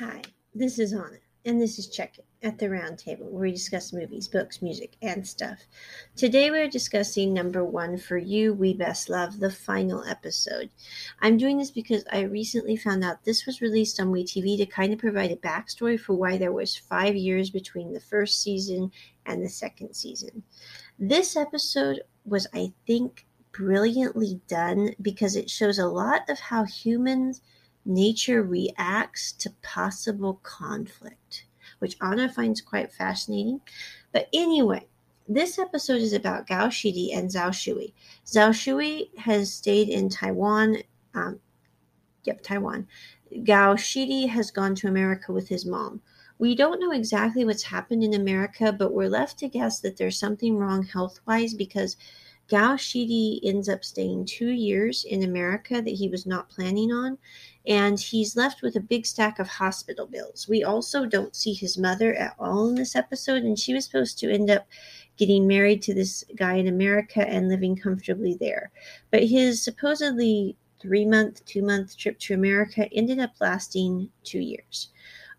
Hi, this is Anna, and this is Check It at the Round Table, where we discuss movies, books, music, and stuff. Today we're discussing number one for you, We Best Love, the final episode. I'm doing this because I recently found out this was released on WeTV to kind of provide a backstory for why there was five years between the first season and the second season. This episode was, I think, brilliantly done because it shows a lot of how humans nature reacts to possible conflict, which Anna finds quite fascinating. But anyway, this episode is about Gao Shidi and Zhao Shui. Zhao Shui has stayed in Taiwan. Um, yep, Taiwan. Gao Shidi has gone to America with his mom. We don't know exactly what's happened in America, but we're left to guess that there's something wrong health wise because Gao Shidi ends up staying two years in America that he was not planning on, and he's left with a big stack of hospital bills. We also don't see his mother at all in this episode, and she was supposed to end up getting married to this guy in America and living comfortably there. But his supposedly three month, two month trip to America ended up lasting two years.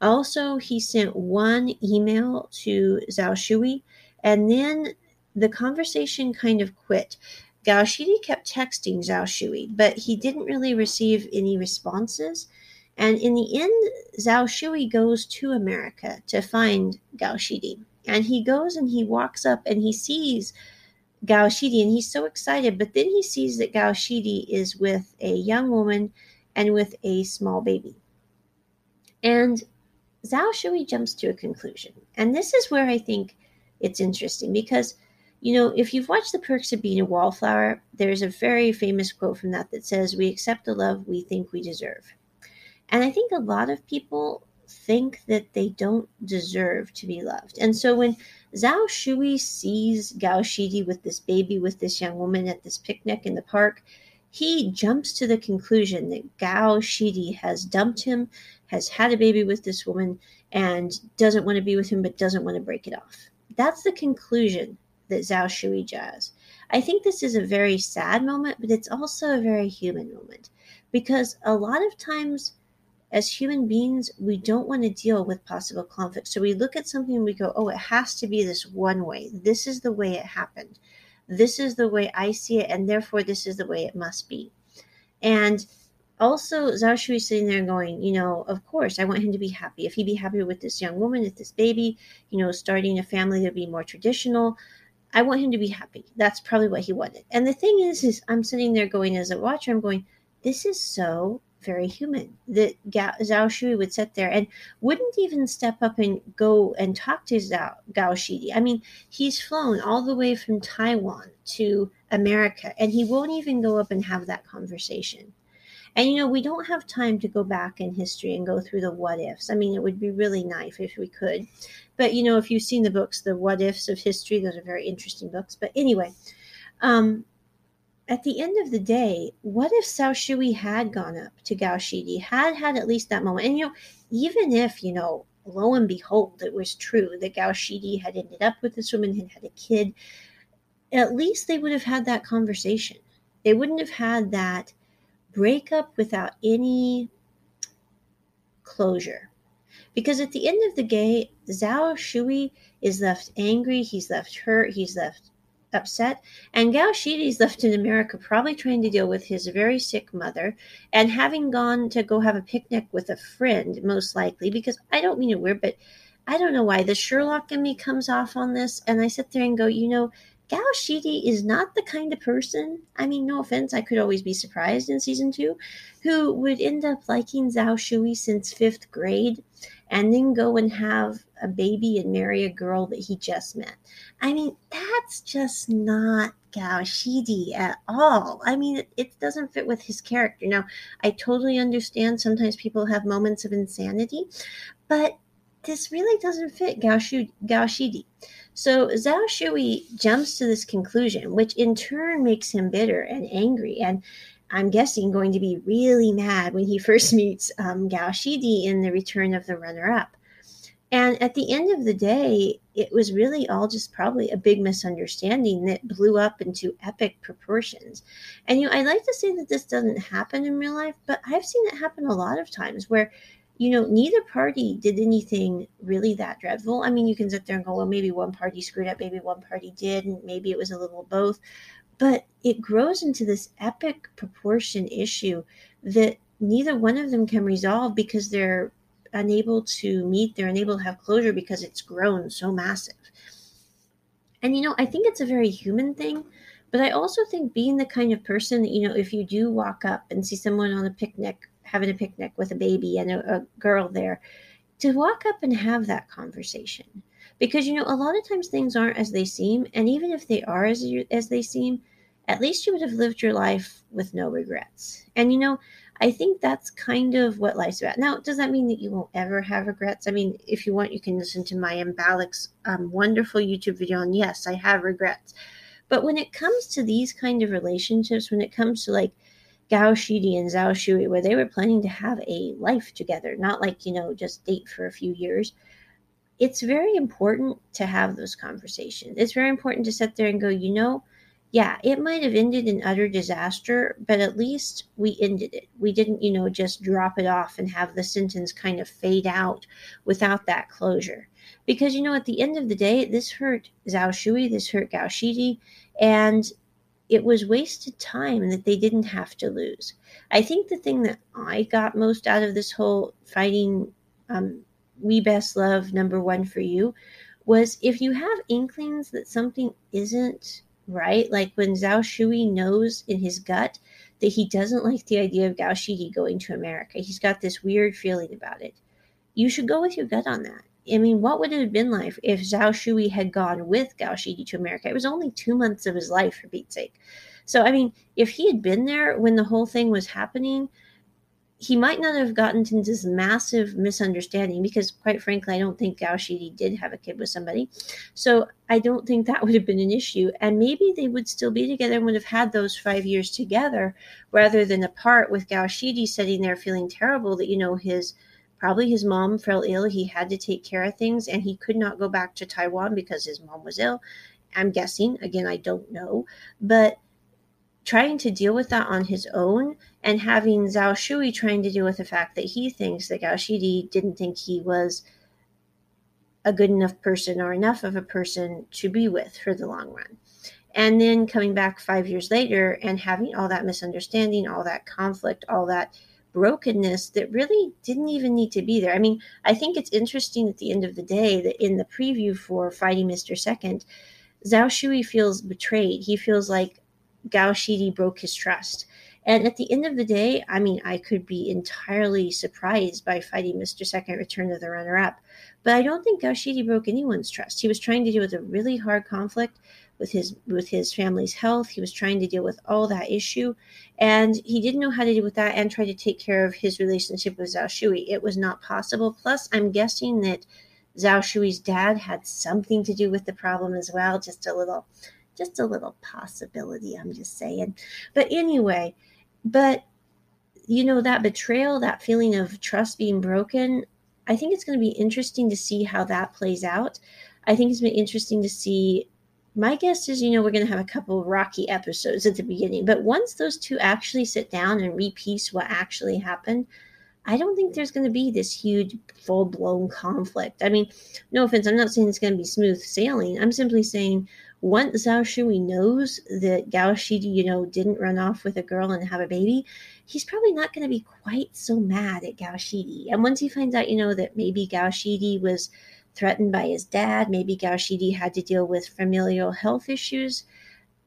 Also, he sent one email to Zhao Shui, and then the conversation kind of quit. Gao Shidi kept texting Zhao Shui, but he didn't really receive any responses. And in the end, Zhao Shui goes to America to find Gao Shidi. And he goes and he walks up and he sees Gao Shidi and he's so excited. But then he sees that Gao Shidi is with a young woman and with a small baby. And Zhao Shui jumps to a conclusion. And this is where I think it's interesting because you know, if you've watched The Perks of Being a Wallflower, there's a very famous quote from that that says, We accept the love we think we deserve. And I think a lot of people think that they don't deserve to be loved. And so when Zhao Shui sees Gao Shidi with this baby, with this young woman at this picnic in the park, he jumps to the conclusion that Gao Shidi has dumped him, has had a baby with this woman, and doesn't want to be with him, but doesn't want to break it off. That's the conclusion that Zhao Shui jazz. I think this is a very sad moment, but it's also a very human moment because a lot of times as human beings, we don't want to deal with possible conflict. So we look at something and we go, oh, it has to be this one way. This is the way it happened. This is the way I see it, and therefore this is the way it must be. And also, Zhao Shui is sitting there going, you know, of course, I want him to be happy. If he'd be happy with this young woman, with this baby, you know, starting a family that be more traditional, I want him to be happy. That's probably what he wanted. And the thing is, is I'm sitting there going as a watcher, I'm going, this is so very human that Zhao Shui would sit there and wouldn't even step up and go and talk to Zhao Gao Shidi. I mean, he's flown all the way from Taiwan to America, and he won't even go up and have that conversation. And you know, we don't have time to go back in history and go through the what ifs. I mean, it would be really nice if we could. But you know, if you've seen the books, the what ifs of history, those are very interesting books. But anyway, um, at the end of the day, what if Zhao Shui had gone up to Gao Shidi, had had at least that moment? And you know, even if, you know, lo and behold, it was true that Gao Shidi had ended up with this woman, and had a kid, at least they would have had that conversation. They wouldn't have had that breakup without any closure. Because at the end of the day, Zhao Shui is left angry, he's left hurt, he's left upset, and Gao Shidi is left in America probably trying to deal with his very sick mother and having gone to go have a picnic with a friend, most likely, because I don't mean it weird, but I don't know why the Sherlock in me comes off on this, and I sit there and go, you know, Gao Shidi is not the kind of person, I mean, no offense, I could always be surprised in season two, who would end up liking Zhao Shui since fifth grade and then go and have a baby and marry a girl that he just met. I mean, that's just not Gao Shidi at all. I mean, it, it, doesn't fit with his character. Now, I totally understand sometimes people have moments of insanity, but this really doesn't fit Gao, Shidi. So Zhao Shui jumps to this conclusion, which in turn makes him bitter and angry, and I'm guessing going to be really mad when he first meets um, Gao Shidi in the Return of the Runner-Up. And at the end of the day, it was really all just probably a big misunderstanding that blew up into epic proportions. And you know, I like to say that this doesn't happen in real life, but I've seen it happen a lot of times where you know, neither party did anything really that dreadful. I mean, you can sit there and go, well, maybe one party screwed up, maybe one party did, and maybe it was a little both. But it grows into this epic proportion issue that neither one of them can resolve because they're unable to meet, they're unable to have closure because it's grown so massive. And, you know, I think it's a very human thing. But I also think being the kind of person that, you know, if you do walk up and see someone on a picnic having a picnic with a baby and a, a girl there to walk up and have that conversation. Because you know a lot of times things aren't as they seem and even if they are as you, as they seem at least you would have lived your life with no regrets. And you know i think that's kind of what life's about. Now does that mean that you won't ever have regrets? I mean if you want you can listen to my Balak's um, wonderful youtube video and yes i have regrets. But when it comes to these kind of relationships when it comes to like Gao Shidi and Zhao Shui, where they were planning to have a life together, not like, you know, just date for a few years. It's very important to have those conversations. It's very important to sit there and go, you know, yeah, it might have ended in utter disaster, but at least we ended it. We didn't, you know, just drop it off and have the sentence kind of fade out without that closure. Because, you know, at the end of the day, this hurt Zhao Shui, this hurt Gao Shidi, and it was wasted time that they didn't have to lose. I think the thing that I got most out of this whole fighting um, We Best Love number one for you was if you have inklings that something isn't right, like when Zhao Shui knows in his gut that he doesn't like the idea of Gao Shidi going to America, he's got this weird feeling about it. You should go with your gut on that. I mean, what would it have been like if Zhao Shui had gone with Gao Shidi to America? It was only two months of his life, for Pete's sake. So, I mean, if he had been there when the whole thing was happening, he might not have gotten into this massive misunderstanding because, quite frankly, I don't think Gao Shidi did have a kid with somebody. So I don't think that would have been an issue. And maybe they would still be together and would have had those five years together rather than apart with Gao Shidi sitting there feeling terrible that, you know, his – Probably his mom fell ill. He had to take care of things and he could not go back to Taiwan because his mom was ill. I'm guessing. Again, I don't know. But trying to deal with that on his own and having Zhao Shui trying to deal with the fact that he thinks that Gao Shidi didn't think he was a good enough person or enough of a person to be with for the long run. And then coming back five years later and having all that misunderstanding, all that conflict, all that brokenness that really didn't even need to be there. I mean, I think it's interesting at the end of the day that in the preview for Fighting Mr. Second, Zhao Shui feels betrayed. He feels like Gao Shidi broke his trust. And at the end of the day, I mean, I could be entirely surprised by fighting Mr. Second Return of the Runner Up. But I don't think Gao Shidi broke anyone's trust. He was trying to deal with a really hard conflict with his with his family's health. He was trying to deal with all that issue, and he didn't know how to deal with that and try to take care of his relationship with Zhao Shui. It was not possible. Plus, I'm guessing that Zhao Shui's dad had something to do with the problem as well. Just a little, just a little possibility. I'm just saying. But anyway, but you know that betrayal, that feeling of trust being broken. I think it's going to be interesting to see how that plays out. I think it's been interesting to see my guess is, you know, we're going to have a couple of rocky episodes at the beginning, but once those two actually sit down and repiece what actually happened, I don't think there's going to be this huge full blown conflict. I mean, no offense, I'm not saying it's going to be smooth sailing. I'm simply saying once Zhao Shui knows that Gao Shidi, you know, didn't run off with a girl and have a baby, he's probably not going to be quite so mad at Gao Shidi. And once he finds out, you know, that maybe Gao Shidi was threatened by his dad. Maybe Gao Shidi had to deal with familial health issues.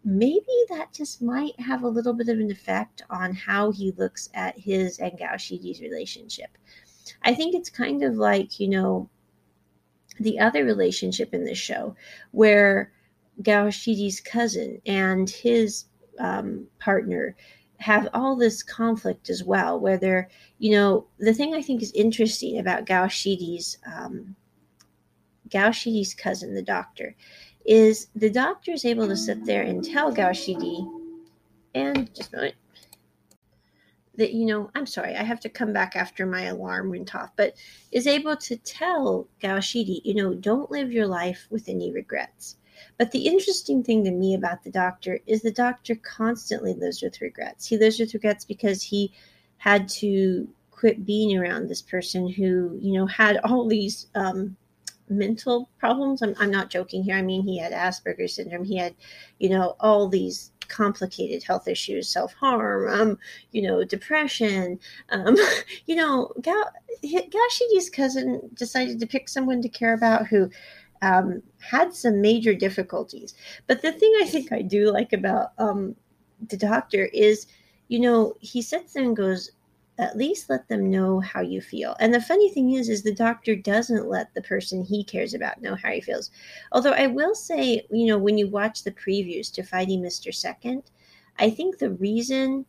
Maybe that just might have a little bit of an effect on how he looks at his and Gao Shidi's relationship. I think it's kind of like, you know, the other relationship in this show where Gao Shidi's cousin and his um, partner have all this conflict as well, where they're, you know, the thing I think is interesting about Gao Shidi's um, Gao Shidi's cousin, the doctor, is the doctor is able to sit there and tell Gao Shidi, and just a moment, that, you know, I'm sorry, I have to come back after my alarm went off, but is able to tell Gao Shidi, you know, don't live your life with any regrets. But the interesting thing to me about the doctor is the doctor constantly lives with regrets. He lives with regrets because he had to quit being around this person who, you know, had all these um, mental problems. I'm, I'm not joking here. I mean, he had Asperger's syndrome. He had, you know, all these complicated health issues, self harm, um, you know, depression. Um, you know, Gal- Gashidi's cousin decided to pick someone to care about who um, had some major difficulties. But the thing I think I do like about um, the doctor is, you know, he sits there and goes, at least let them know how you feel. And the funny thing is, is the doctor doesn't let the person he cares about know how he feels. Although I will say, you know, when you watch the previews to Fighting Mr. Second, I think the reason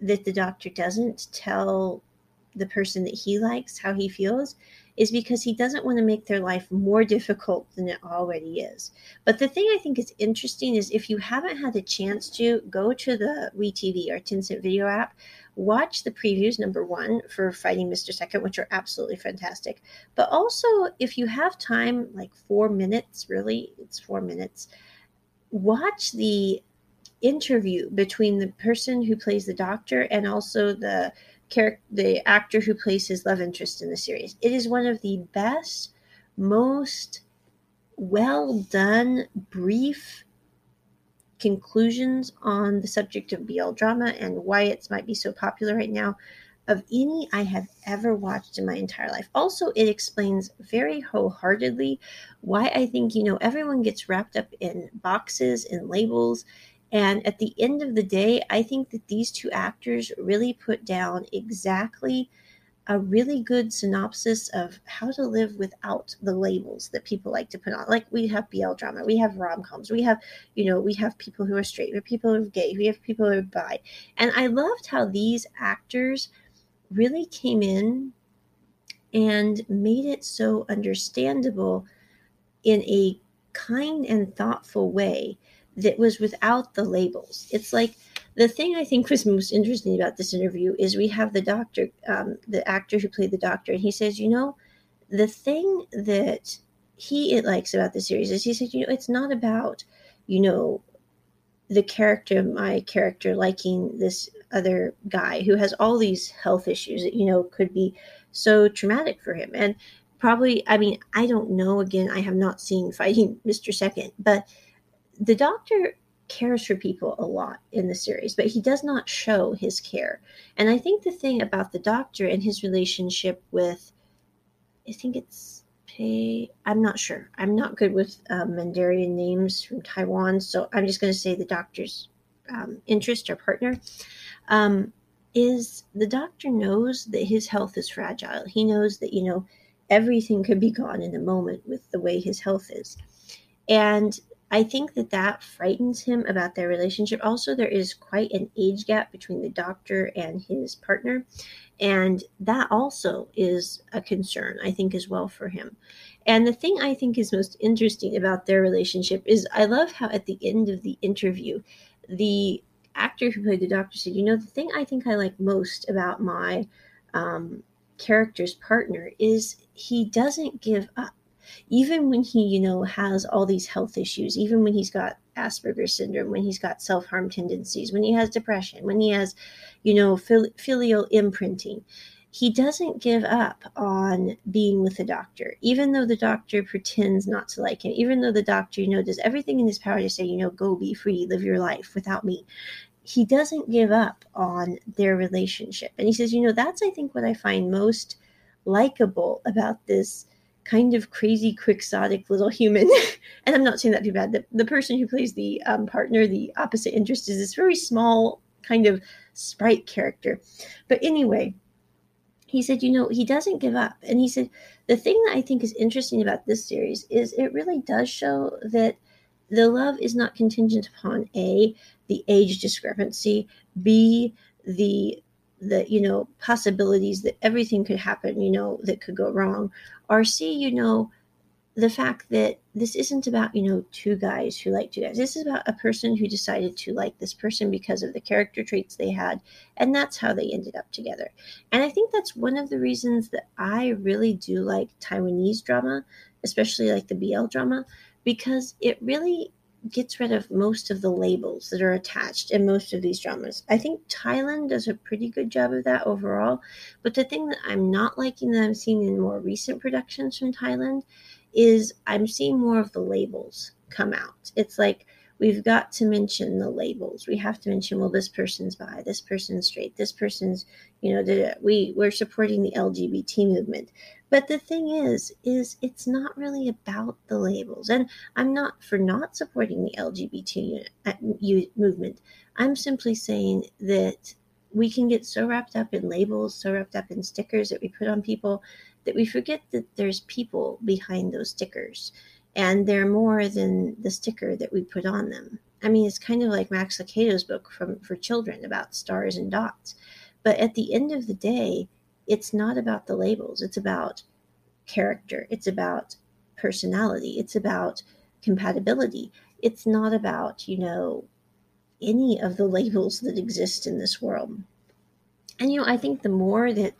that the doctor doesn't tell the person that he likes how he feels is because he doesn't want to make their life more difficult than it already is. But the thing I think is interesting is if you haven't had a chance to go to the WeTV or Tencent video app, watch the previews, number one, for Fighting Mr. Second, which are absolutely fantastic. But also, if you have time, like four minutes, really, it's four minutes, watch the interview between the person who plays the doctor and also the character, the actor who plays his love interest in the series. It is one of the best, most well done, brief conclusions on the subject of BL drama and why it might be so popular right now of any I have ever watched in my entire life. Also, it explains very wholeheartedly why I think, you know, everyone gets wrapped up in boxes and labels and at the end of the day, I think that these two actors really put down exactly a really good synopsis of how to live without the labels that people like to put on. Like we have BL drama, we have rom coms, we have, you know, we have people who are straight, we have people who are gay, we have people who are bi. And I loved how these actors really came in and made it so understandable in a kind and thoughtful way that was without the labels. It's like the thing I think was most interesting about this interview is we have the doctor, um, the actor who played the doctor, and he says, you know, the thing that he likes about the series is he said, you know, it's not about, you know, the character, my character, liking this other guy who has all these health issues that, you know, could be so traumatic for him. And probably, I mean, I don't know. Again, I have not seen Fighting Mr. Second, but the doctor cares for people a lot in the series, but he does not show his care. And I think the thing about the doctor and his relationship with, I think it's Pei, I'm not sure. I'm not good with um, Mandarin names from Taiwan, so I'm just going to say the doctor's um, interest or partner. Um, is the doctor knows that his health is fragile. He knows that, you know, everything could be gone in a moment with the way his health is. And I think that that frightens him about their relationship. Also, there is quite an age gap between the doctor and his partner. And that also is a concern, I think, as well for him. And the thing I think is most interesting about their relationship is I love how at the end of the interview, the actor who played the doctor said, You know, the thing I think I like most about my um, character's partner is he doesn't give up even when he, you know, has all these health issues, even when he's got Asperger's syndrome, when he's got self harm tendencies, when he has depression, when he has, you know, fil- filial imprinting, he doesn't give up on being with the doctor, even though the doctor pretends not to like him, even though the doctor, you know, does everything in his power to say, you know, go be free, live your life without me. He doesn't give up on their relationship. And he says, you know, that's, I think, what I find most likable about this kind of crazy, quixotic little human. and I'm not saying that too bad. The, the person who plays the um, partner, the opposite interest, is this very small kind of sprite character. But anyway, he said, you know, he doesn't give up. And he said, the thing that I think is interesting about this series is it really does show that the love is not contingent upon A, the age discrepancy, B, the the you know possibilities that everything could happen you know that could go wrong. Or see you know the fact that this isn't about you know two guys who like two guys. This is about a person who decided to like this person because of the character traits they had and that's how they ended up together. And i think that's one of the reasons that i really do like taiwanese drama especially like the bl drama because it really gets rid of most of the labels that are attached in most of these dramas. I think Thailand does a pretty good job of that overall. But the thing that I'm not liking that I'm seeing in more recent productions from Thailand is I'm seeing more of the labels come out. It's like we've got to mention the labels. We have to mention, well, this person's bi, this person's straight, this person's, you know, we we're supporting the LGBT movement. But the thing is, is it's not really about the labels. And I'm not for not supporting the LGBT uh, movement. I'm simply saying that we can get so wrapped up in labels, so wrapped up in stickers that we put on people that we forget that there's people behind those stickers and they're more than the sticker that we put on them. I mean, it's kind of like Max Lucado's book from for children about stars and dots. But at the end of the day, it's not about the labels. It's about character. It's about personality. It's about compatibility. It's not about, you know, any of the labels that exist in this world. And, you know, I think the more that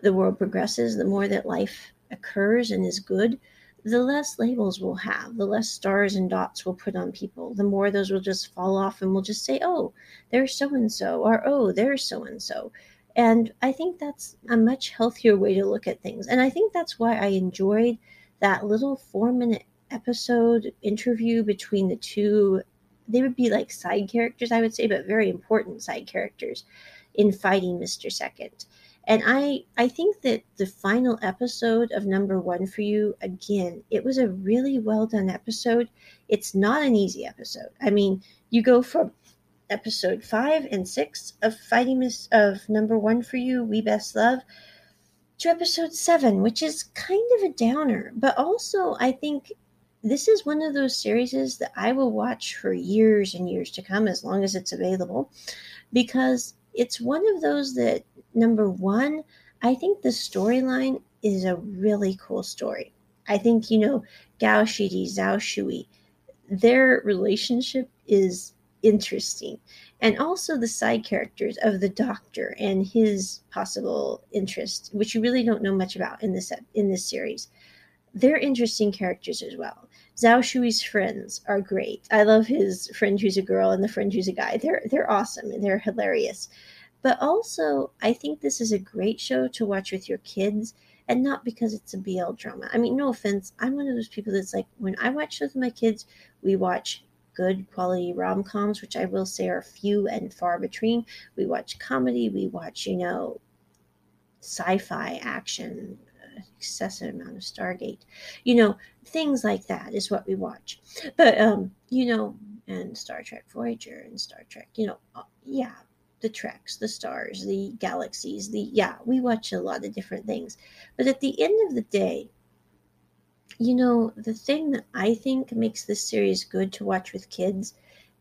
the world progresses, the more that life occurs and is good, the less labels we'll have, the less stars and dots we'll put on people, the more those will just fall off and we'll just say, oh, there's so and so, or oh, there's so and so. And I think that's a much healthier way to look at things. And I think that's why I enjoyed that little four minute episode interview between the two. They would be like side characters, I would say, but very important side characters in fighting Mr. Second. And I I think that the final episode of number one for you, again, it was a really well done episode. It's not an easy episode. I mean, you go from episode five and six of Fighting Miss of number one for you, We Best Love, to episode seven, which is kind of a downer. But also I think this is one of those series that I will watch for years and years to come as long as it's available because it's one of those that number one, I think the storyline is a really cool story. I think, you know, Gao Shidi, Zhao Shui, their relationship is interesting. And also the side characters of the doctor and his possible interest, which you really don't know much about in this in this series. They're interesting characters as well. Zhao Shui's friends are great. I love his friend who's a girl and the friend who's a guy. They're they're awesome and they're hilarious. But also, I think this is a great show to watch with your kids and not because it's a BL drama. I mean, no offense. I'm one of those people that's like, when I watch shows with my kids, we watch good quality rom coms, which I will say are few and far between. We watch comedy, we watch, you know, sci fi action, excessive amount of Stargate, you know, things like that is what we watch. But, um, you know, and Star Trek Voyager and Star Trek, you know, uh, yeah, the treks, the stars, the galaxies, the yeah, we watch a lot of different things. But at the end of the day, you know, the thing that I think makes this series good to watch with kids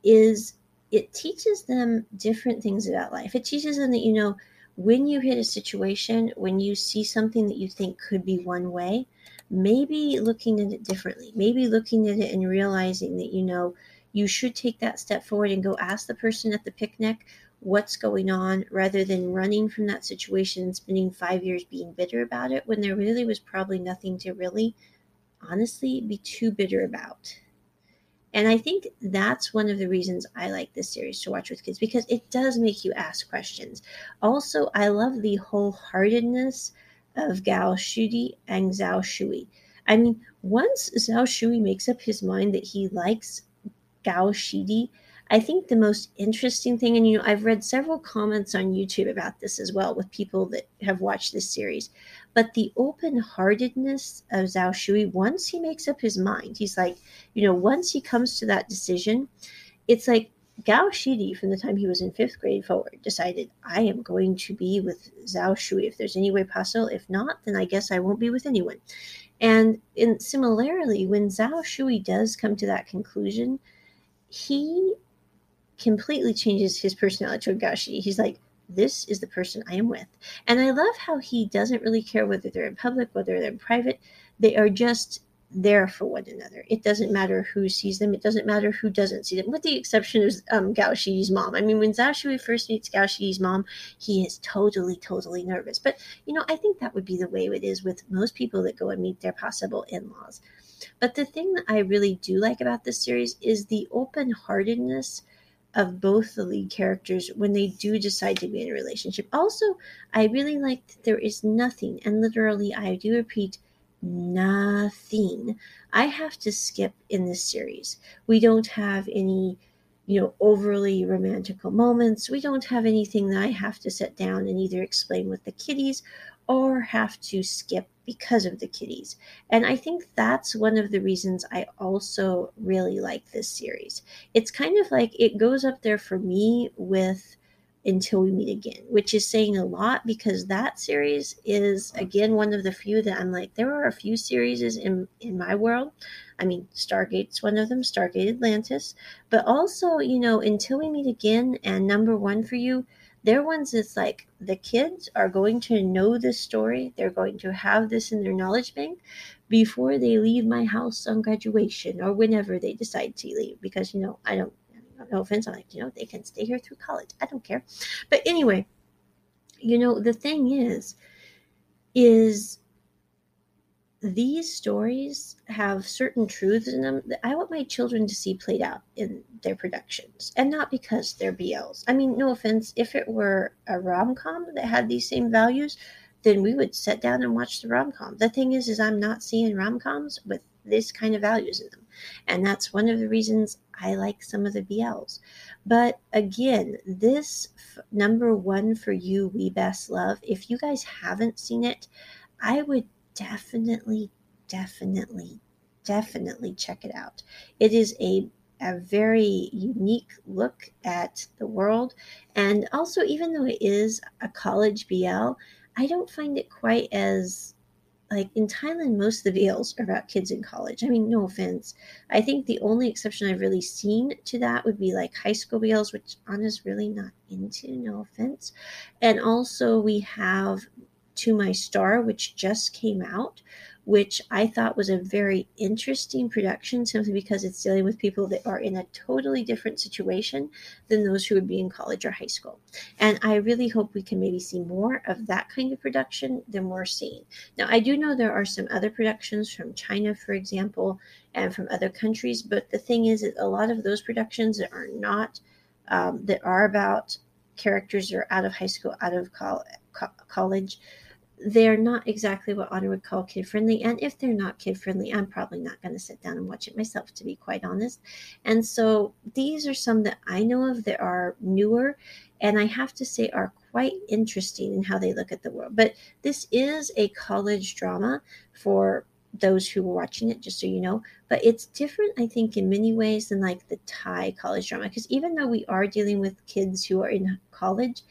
is it teaches them different things about life. It teaches them that, you know, when you hit a situation, when you see something that you think could be one way, maybe looking at it differently, maybe looking at it and realizing that, you know, you should take that step forward and go ask the person at the picnic what's going on rather than running from that situation and spending five years being bitter about it when there really was probably nothing to really honestly be too bitter about. And I think that's one of the reasons I like this series to watch with kids because it does make you ask questions. Also, I love the wholeheartedness of Gao Shidi and Zhao Shui. I mean, once Zhao Shui makes up his mind that he likes Gao Shidi, I think the most interesting thing, and you know, I've read several comments on YouTube about this as well with people that have watched this series, but the open heartedness of Zhao Shui, once he makes up his mind, he's like, you know, once he comes to that decision, it's like Gao Shidi, from the time he was in fifth grade forward, decided, I am going to be with Zhao Shui if there's any way possible. If not, then I guess I won't be with anyone. And in, similarly, when Zhao Shui does come to that conclusion, he completely changes his personality to Gashi. He's like, this is the person I am with. And I love how he doesn't really care whether they're in public, whether they're in private. They are just there for one another. It doesn't matter who sees them. It doesn't matter who doesn't see them, with the exception of um, Gao Shi's mom. I mean, when Zhao Shui first meets Gao Shi's mom, he is totally, totally nervous. But, you know, I think that would be the way it is with most people that go and meet their possible in-laws. But the thing that I really do like about this series is the open-heartedness of both the lead characters when they do decide to be in a relationship. Also, I really like that there is nothing, and literally, I do repeat, nothing I have to skip in this series. We don't have any, you know, overly romantical moments. We don't have anything that I have to sit down and either explain with the kiddies or have to skip because of the kiddies. And I think that's one of the reasons I also really like this series. It's kind of like it goes up there for me with until we meet again, which is saying a lot because that series is again one of the few that I'm like, there are a few series in in my world. I mean, Stargate's one of them, Stargate Atlantis, but also, you know, until we meet again and number one for you, they're ones that's like the kids are going to know this story. They're going to have this in their knowledge bank before they leave my house on graduation or whenever they decide to leave because you know I don't no offense, I'm like, you know, they can stay here through college. I don't care. But anyway, you know, the thing is, is these stories have certain truths in them that I want my children to see played out in their productions, and not because they're BLs. I mean, no offense, if it were a rom com that had these same values, then we would sit down and watch the rom com. The thing is, is I'm not seeing rom coms with this kind of values in them. And that's one of the reasons I like some of the BLs. But again, this f- number one for you, We Best Love, if you guys haven't seen it, I would definitely, definitely, definitely check it out. It is a a very unique look at the world. And also, even though it is a college BL, I don't find it quite as like in Thailand, most of the BLs are about kids in college. I mean, no offense. I think the only exception I've really seen to that would be like high school BLs, which Anna's really not into, no offense. And also, we have To My Star, which just came out, which I thought was a very interesting production simply because it's dealing with people that are in a totally different situation than those who would be in college or high school. And I really hope we can maybe see more of that kind of production than we're seeing. Now, I do know there are some other productions from China, for example, and from other countries, but the thing is that a lot of those productions that are not, um, that are about characters that are out of high school, out of co- co- college, they're not exactly what Anna would call kid friendly. And if they're not kid friendly, I'm probably not going to sit down and watch it myself, to be quite honest. And so these are some that I know of that are newer and I have to say are quite interesting in how they look at the world. But this is a college drama for those who were watching it, just so you know. But it's different, I think, in many ways than like the Thai college drama. Because even though we are dealing with kids who are in college,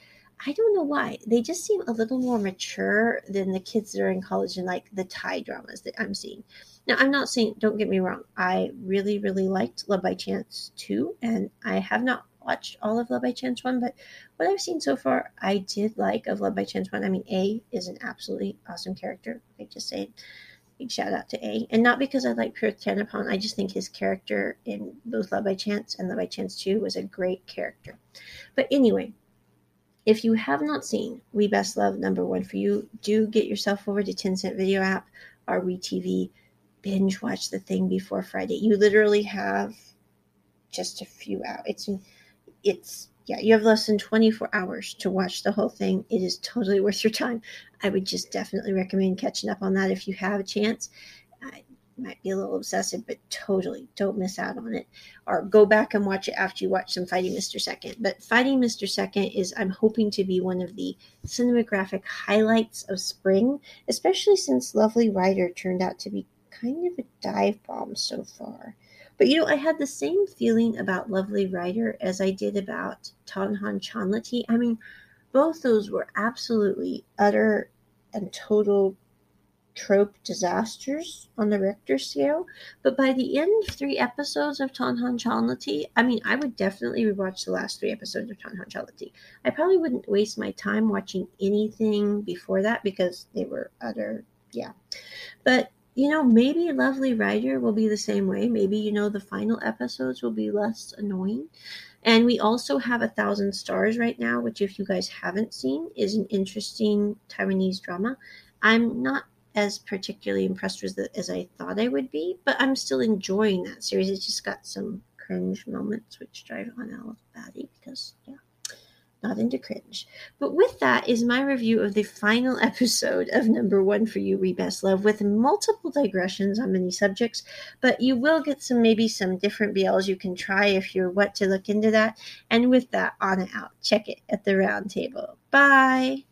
I don't know why. They just seem a little more mature than the kids that are in college and like the Thai dramas that I'm seeing. Now, I'm not saying, don't get me wrong, I really, really liked Love by Chance 2, and I have not watched all of Love by Chance 1, but what I've seen so far, I did like of Love by Chance 1. I mean, A is an absolutely awesome character. I just say big shout out to A. And not because I like Perth Tanapon, I just think his character in both Love by Chance and Love by Chance 2 was a great character. But anyway, if you have not seen We Best Love number one for you, do get yourself over to Tencent Video app or WeTV. Binge watch the thing before Friday. You literally have just a few hours. It's it's yeah, you have less than 24 hours to watch the whole thing. It is totally worth your time. I would just definitely recommend catching up on that if you have a chance might be a little obsessive, but totally don't miss out on it. Or go back and watch it after you watch some Fighting Mr. Second. But Fighting Mr. Second is, I'm hoping to be one of the cinematographic highlights of spring, especially since Lovely Writer turned out to be kind of a dive bomb so far. But you know, I had the same feeling about Lovely Writer as I did about Tonhon Chonlatee. I mean, both those were absolutely utter and total trope disasters on the Richter scale. But by the end of three episodes of Tonhon Chonlatee, I mean, I would definitely rewatch the last three episodes of Tonhon Chonlatee. I probably wouldn't waste my time watching anything before that because they were utter, yeah. But you know, maybe Lovely Writer will be the same way. Maybe, you know, the final episodes will be less annoying. And we also have A Thousand Stars right now, which, if you guys haven't seen, is an interesting Taiwanese drama. I'm not as particularly impressed with it as I thought I would be, but I'm still enjoying that series. It's just got some cringe moments, which drive on Alice Batty because, yeah not into cringe. But with that is my review of the final episode of number one for you, We Best Love, with multiple digressions on many subjects. But you will get some maybe some different BLs you can try if you're what to look into that. And with that, on and out. Check it at the round table. Bye.